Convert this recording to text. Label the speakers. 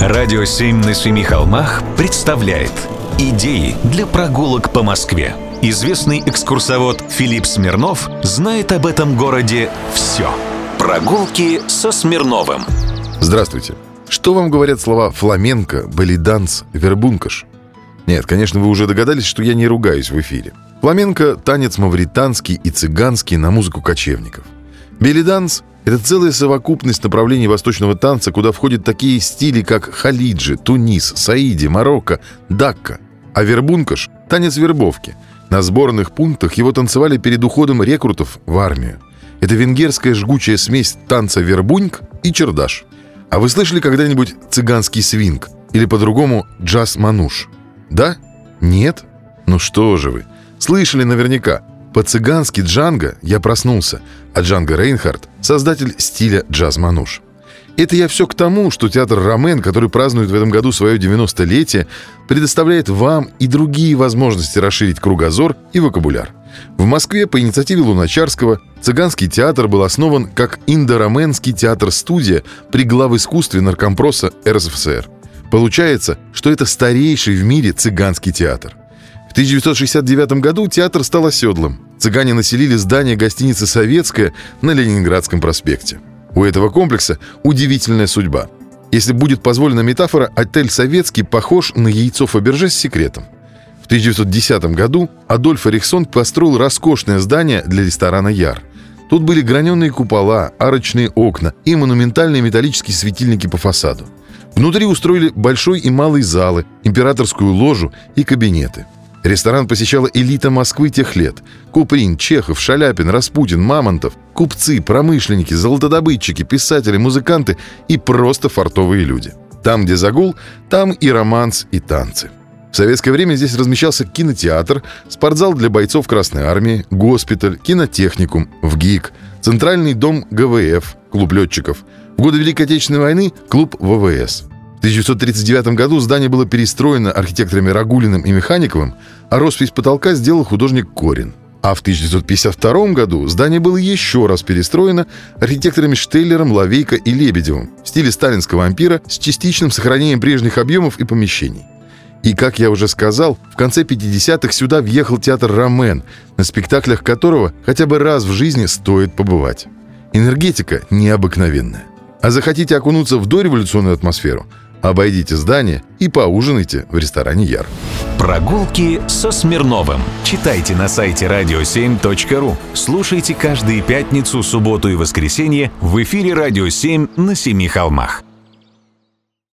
Speaker 1: Радио «Семь на семи холмах» представляет Идеи для прогулок по Москве. Известный экскурсовод Филипп Смирнов знает об этом городе все. Прогулки со Смирновым.
Speaker 2: Здравствуйте. Что вам говорят слова фламенко, балиданс, вербункаш? Нет, конечно, вы уже догадались, что я не ругаюсь в эфире. Фламенко – танец мавританский и цыганский на музыку кочевников. Белиданс – это целая совокупность направлений восточного танца, куда входят такие стили, как халиджи, Тунис, Саиди, Марокко, Дакка. А вербункаш – танец вербовки. На сборных пунктах его танцевали перед уходом рекрутов в армию. Это венгерская жгучая смесь танца вербуньк и чердаш. А вы слышали когда-нибудь цыганский свинг? Или по-другому джаз-мануш? Да? Нет? Ну что же вы? Слышали наверняка. По-цыгански джанго я проснулся, а Джанго Рейнхард – создатель стиля джаз-мануш. Это я все к тому, что театр «Ромен», который празднует в этом году свое 90-летие, предоставляет вам и другие возможности расширить кругозор и вокабуляр. В Москве по инициативе Луначарского цыганский театр был основан как индо-роменский театр-студия при главискусстве наркомпроса РСФСР. Получается, что это старейший в мире цыганский театр. В 1969 году театр стал оседлым. Цыгане населили здание гостиницы «Советская» на Ленинградском проспекте. У этого комплекса удивительная судьба. Если будет позволена метафора, отель «Советский» похож на яйцо Фаберже с секретом. В 1910 году Адольф Эриксон построил роскошное здание для ресторана «Яр». Тут были граненые купола, арочные окна и монументальные металлические светильники по фасаду. Внутри устроили большой и малый залы, императорскую ложу и кабинеты – Ресторан посещала элита Москвы тех лет. Куприн, Чехов, Шаляпин, Распутин, Мамонтов, купцы, промышленники, золотодобытчики, писатели, музыканты и просто фартовые люди. Там, где загул, там и романс, и танцы. В советское время здесь размещался кинотеатр, спортзал для бойцов Красной Армии, госпиталь, кинотехникум, ВГИК, Центральный дом ГВФ, клуб летчиков. В годы Великой Отечественной войны – клуб ВВС – в 1939 году здание было перестроено архитекторами Рагулиным и Механиковым, а роспись потолка сделал художник Корин. А в 1952 году здание было еще раз перестроено архитекторами Штейлером, Лавейко и Лебедевым в стиле сталинского ампира с частичным сохранением прежних объемов и помещений. И, как я уже сказал, в конце 50-х сюда въехал театр «Ромен», на спектаклях которого хотя бы раз в жизни стоит побывать. Энергетика необыкновенная. А захотите окунуться в дореволюционную атмосферу – Обойдите здание и поужинайте в ресторане Яр.
Speaker 1: Прогулки со Смирновым. Читайте на сайте radio7.ru. Слушайте каждые пятницу, субботу и воскресенье в эфире «Радио 7» на Семи холмах.